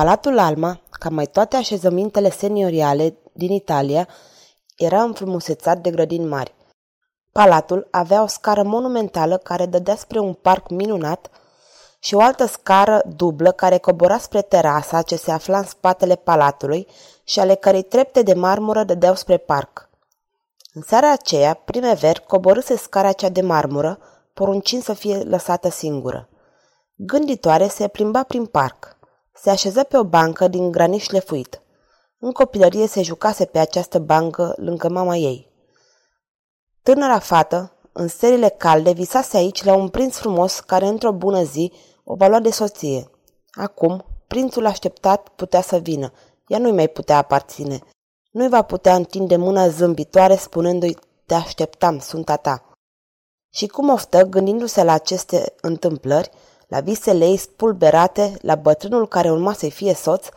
Palatul Alma, ca mai toate așezămintele senioriale din Italia, era înfrumusețat de grădini mari. Palatul avea o scară monumentală care dădea spre un parc minunat și o altă scară dublă care cobora spre terasa ce se afla în spatele palatului și ale cărei trepte de marmură dădeau spre parc. În seara aceea, primever coborâse scara cea de marmură, poruncind să fie lăsată singură. Gânditoare se plimba prin parc. Se așeză pe o bancă din graniș lefuit. În copilărie se jucase pe această bancă lângă mama ei. Tânăra fată, în serile calde, visase aici la un prinț frumos care într-o bună zi o va lua de soție. Acum, prințul așteptat putea să vină. Ea nu-i mai putea aparține. Nu-i va putea întinde mâna zâmbitoare spunându-i te așteptam, sunt a ta. Și cum oftă, gândindu-se la aceste întâmplări, la visele ei spulberate, la bătrânul care urma să-i fie soț,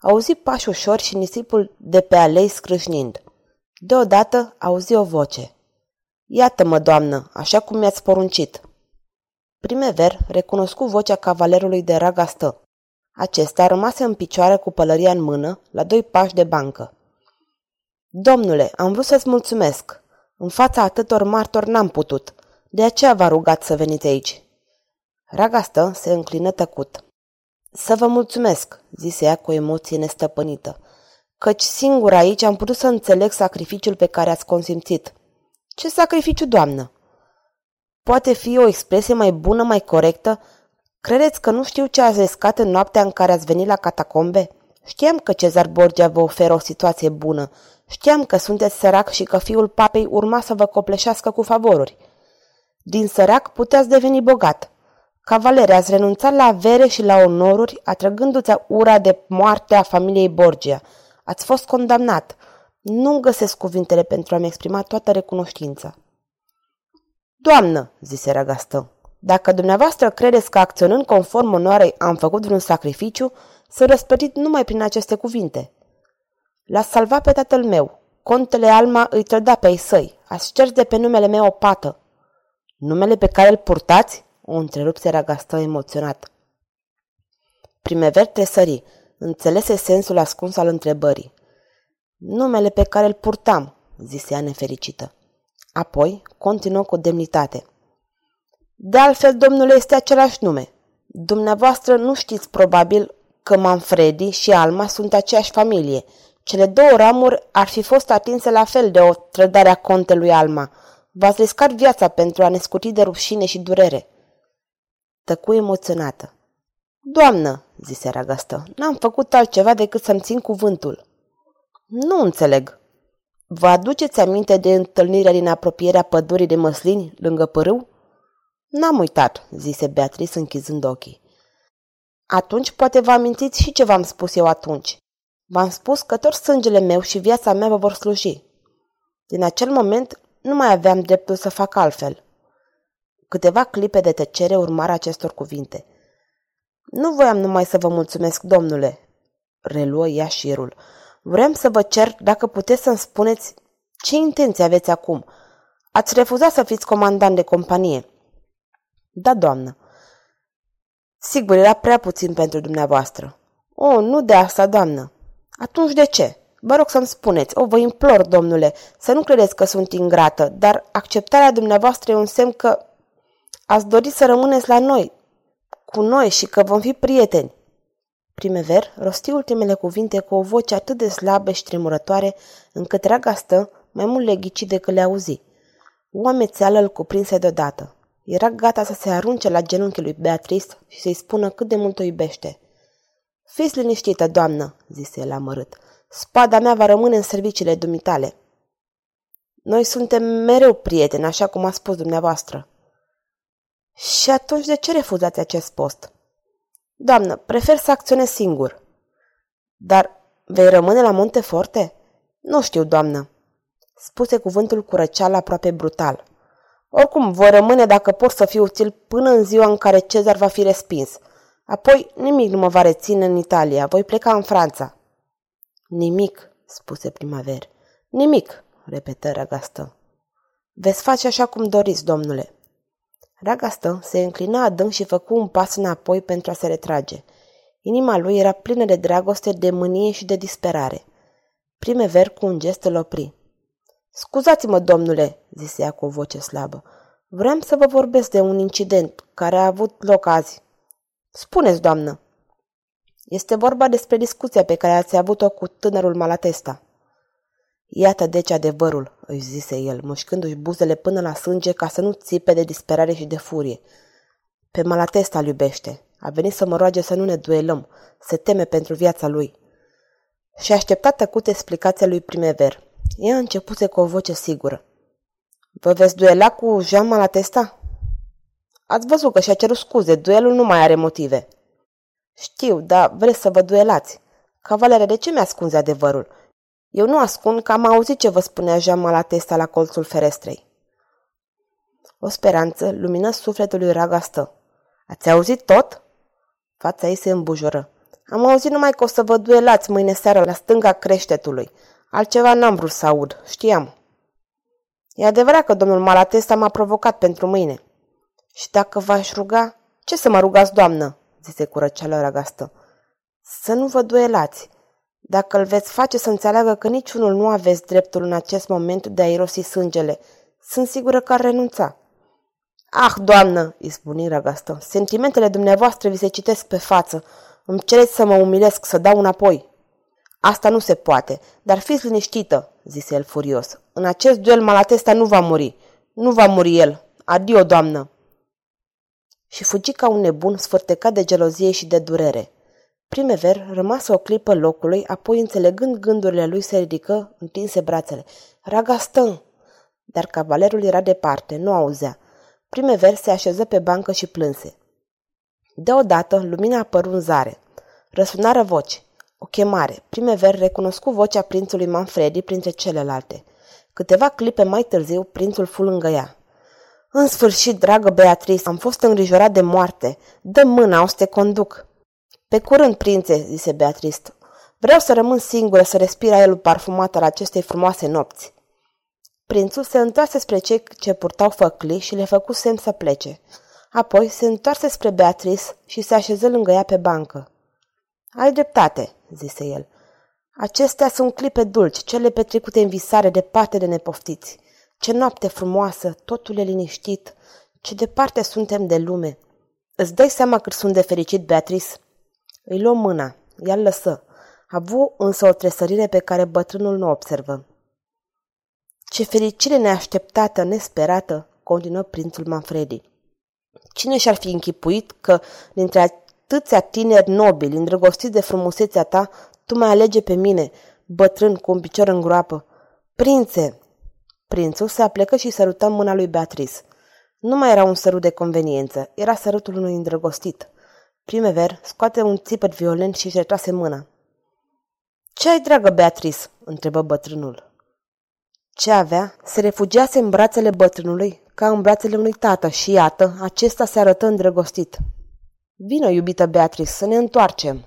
auzi pași ușor și nisipul de pe alei scrâșnind. Deodată auzi o voce. Iată-mă, doamnă, așa cum mi-ați poruncit. Primever recunoscu vocea cavalerului de raga stă. Acesta rămase în picioare cu pălăria în mână, la doi pași de bancă. Domnule, am vrut să-ți mulțumesc. În fața atâtor martori n-am putut. De aceea v-a rugat să veniți aici. Ragastă se înclină tăcut. Să vă mulțumesc, zise ea cu o emoție nestăpânită, căci singur aici am putut să înțeleg sacrificiul pe care ați consimțit. Ce sacrificiu, doamnă? Poate fi o expresie mai bună, mai corectă? Credeți că nu știu ce ați riscat în noaptea în care ați venit la catacombe? Știam că Cezar Borgia vă oferă o situație bună. Știam că sunteți sărac și că fiul papei urma să vă copleșească cu favoruri. Din sărac puteți deveni bogat. Cavalere, ați renunțat la avere și la onoruri, atrăgându-ți ura de moarte a familiei Borgia. Ați fost condamnat. Nu găsesc cuvintele pentru a-mi exprima toată recunoștința. Doamnă, zise Ragastă, dacă dumneavoastră credeți că acționând conform onoarei am făcut vreun sacrificiu, să răspătit numai prin aceste cuvinte. L-a salvat pe tatăl meu. Contele Alma îi trăda pe ei săi. A șters de pe numele meu o pată. Numele pe care îl purtați? O întrerupse Ragastă emoționat. Primever tresări. Înțelese sensul ascuns al întrebării. Numele pe care îl purtam, zise ea nefericită. Apoi continuă cu demnitate. De altfel, domnule, este același nume. Dumneavoastră nu știți probabil că Manfredi și Alma sunt aceeași familie. Cele două ramuri ar fi fost atinse la fel de o trădare a contelui Alma. V-ați riscat viața pentru a ne scuti de rușine și durere. Tăcu emoționată. Doamnă, zise Ragastă, n-am făcut altceva decât să-mi țin cuvântul. Nu înțeleg. Vă aduceți aminte de întâlnirea din apropierea pădurii de măslini, lângă părâu? N-am uitat, zise Beatrice închizând ochii. Atunci poate vă amintiți și ce v-am spus eu atunci. V-am spus că tot sângele meu și viața mea vă vor sluji. Din acel moment nu mai aveam dreptul să fac altfel. Câteva clipe de tăcere urmară acestor cuvinte. Nu voiam numai să vă mulțumesc, domnule, reluă ea șirul. Vreau să vă cer dacă puteți să-mi spuneți ce intenție aveți acum. Ați refuzat să fiți comandant de companie. Da, doamnă. Sigur, era prea puțin pentru dumneavoastră. O, nu de asta, doamnă. Atunci de ce? Vă rog să-mi spuneți, o, vă implor, domnule, să nu credeți că sunt ingrată, dar acceptarea dumneavoastră e un semn că ați dori să rămâneți la noi, cu noi și că vom fi prieteni. Primever rosti ultimele cuvinte cu o voce atât de slabă și tremurătoare, încât raga stă mai mult le ghici decât le auzi. O amețeală îl cuprinse deodată. Era gata să se arunce la genunchiul lui Beatrice și să-i spună cât de mult o iubește. Fiți liniștită, doamnă, zise el amărât. Spada mea va rămâne în serviciile dumitale. Noi suntem mereu prieteni, așa cum a spus dumneavoastră. Și atunci de ce refuzați acest post? Doamnă, prefer să acționez singur. Dar vei rămâne la Monteforte? Nu știu, doamnă, spuse cuvântul cu răceală aproape brutal. Oricum, voi rămâne dacă pot să fiu util până în ziua în care Cezar va fi respins. Apoi nimic nu mă va reține în Italia, voi pleca în Franța. Nimic, spuse primaver. Nimic, repetă Ragastă. Veți face așa cum doriți, domnule. Ragastă se înclina adânc și făcu un pas înapoi pentru a se retrage. Inima lui era plină de dragoste, de mânie și de disperare. Primever cu un gest îl opri. Scuzați-mă, domnule, zise ea cu o voce slabă. Vreau să vă vorbesc de un incident care a avut loc azi. Spuneți, doamnă. Este vorba despre discuția pe care ați avut-o cu tânărul Malatesta. Iată deci adevărul, îi zise el, mușcându-și buzele până la sânge ca să nu țipe de disperare și de furie. Pe Malatesta îl iubește. A venit să mă roage să nu ne duelăm. Se teme pentru viața lui. Și aștepta tăcut explicația lui Primever. Ea începuse cu o voce sigură. Vă veți duela cu Jean Malatesta? Ați văzut că și-a cerut scuze, duelul nu mai are motive. Știu, dar vreți să vă duelați. Cavalere, de ce mi-ascunzi adevărul? Eu nu ascund că am auzit ce vă spunea Jean Malatesta la colțul ferestrei. O speranță lumină sufletul lui Ragastă. Ați auzit tot? Fața ei se îmbujoră. Am auzit numai că o să vă duelați mâine seară la stânga creștetului. Altceva n-am vrut să aud, știam. E adevărat că domnul Malatesta m-a provocat pentru mâine. Și dacă v-aș ruga, ce să mă rugați, doamnă? zise cu răceală ragastă. Să nu vă duelați. Dacă îl veți face să înțeleagă că niciunul nu aveți dreptul în acest moment de a irosi sângele, sunt sigură că ar renunța. Ah, doamnă, îi spuni ragastă, sentimentele dumneavoastră vi se citesc pe față. Îmi cereți să mă umilesc, să dau înapoi. Asta nu se poate, dar fiți liniștită, zise el furios. În acest duel Malatesta nu va muri. Nu va muri el. Adio, doamnă. Și fugi ca un nebun sfârtecat de gelozie și de durere. Primever rămasă o clipă locului, apoi înțelegând gândurile lui se ridică, întinse brațele. Ragastă! Dar cavalerul era departe, nu auzea. Primever se așeză pe bancă și plânse. Deodată, lumina apăru în zare. Răsunară voci. O chemare. Primever recunoscu vocea prințului Manfredi printre celelalte. Câteva clipe mai târziu, prințul fu lângă ea. În sfârșit, dragă Beatrice, am fost îngrijorat de moarte. Dă mâna, o să te conduc. Pe curând, prințe, zise Beatrice. Vreau să rămân singură să respir aerul parfumat al acestei frumoase nopți. Prințul se întoarse spre cei ce purtau făcli și le făcu semn să plece. Apoi se întoarse spre Beatrice și se așeză lângă ea pe bancă. Ai dreptate, zise el. Acestea sunt clipe dulci, cele petrecute în visare departe de nepoftiți. Ce noapte frumoasă, totul e liniștit, ce departe suntem de lume. Îți dai seama cât sunt de fericit, Beatrice? Îi luă mâna, ea lăsă. A avut însă o tresărire pe care bătrânul nu observă. Ce fericire neașteptată, nesperată, continuă prințul Manfredi. Cine și-ar fi închipuit că, dintre atâția tineri nobili, îndrăgostiți de frumusețea ta, tu mai alege pe mine, bătrân cu un picior în groapă. Prințe! Prințul se aplecă și sărută mâna lui Beatrice. Nu mai era un sărut de conveniență, era sărutul unui îndrăgostit. Primever scoate un țipăt violent și își retrase mâna. Ce ai, dragă Beatrice?" întrebă bătrânul. Ce avea? Se refugiase în brațele bătrânului, ca în brațele unui tată și iată, acesta se arătă îndrăgostit. Vină, iubită Beatrice, să ne întoarcem.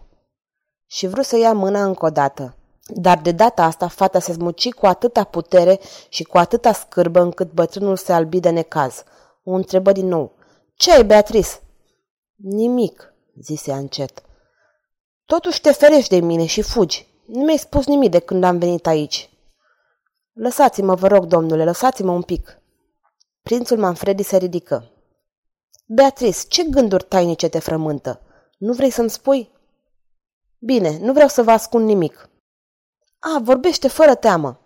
Și vreau să ia mâna încă o dată. Dar de data asta fata se smuci cu atâta putere și cu atâta scârbă încât bătrânul se albi de necaz. O întrebă din nou. Ce ai, Beatrice? Nimic, zise încet. Totuși te ferești de mine și fugi. Nu mi-ai spus nimic de când am venit aici. Lăsați-mă, vă rog, domnule, lăsați-mă un pic. Prințul Manfredi se ridică. Beatrice, ce gânduri tainice te frământă? Nu vrei să-mi spui? Bine, nu vreau să vă ascund nimic. A, vorbește fără teamă.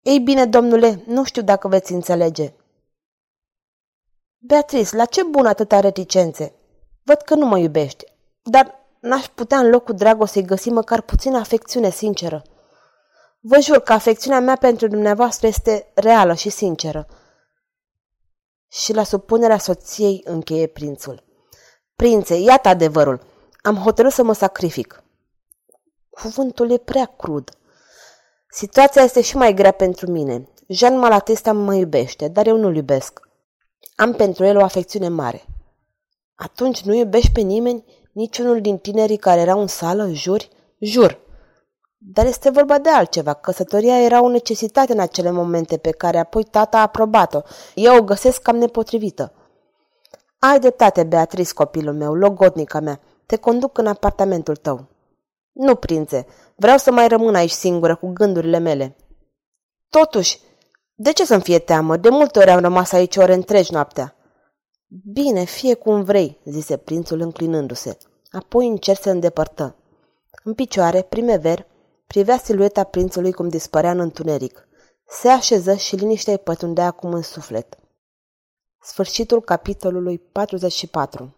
Ei bine, domnule, nu știu dacă veți înțelege. Beatrice, la ce bun atâta reticențe? Văd că nu mă iubești, dar n-aș putea în locul dragostei găsi măcar puțină afecțiune sinceră. Vă jur că afecțiunea mea pentru dumneavoastră este reală și sinceră. Și la supunerea soției încheie prințul. Prințe, iată adevărul. Am hotărât să mă sacrific. Cuvântul e prea crud. Situația este și mai grea pentru mine. Jean Malatesta mă iubește, dar eu nu-l iubesc. Am pentru el o afecțiune mare. Atunci nu iubești pe nimeni? Niciunul din tinerii care erau în sală? Juri? Jur. Dar este vorba de altceva. Căsătoria era o necesitate în acele momente pe care apoi tata a aprobat-o. Eu o găsesc cam nepotrivită. Ai dreptate, Beatrice, copilul meu, logodnica mea. Te conduc în apartamentul tău. Nu, prințe, vreau să mai rămân aici singură cu gândurile mele. Totuși, de ce să-mi fie teamă? De multe ori am rămas aici ore întregi noaptea. Bine, fie cum vrei, zise prințul înclinându-se. Apoi încerc să îndepărtă. În picioare, primever, privea silueta prințului cum dispărea în întuneric. Se așeză și liniștea îi pătundea acum în suflet. Sfârșitul capitolului 44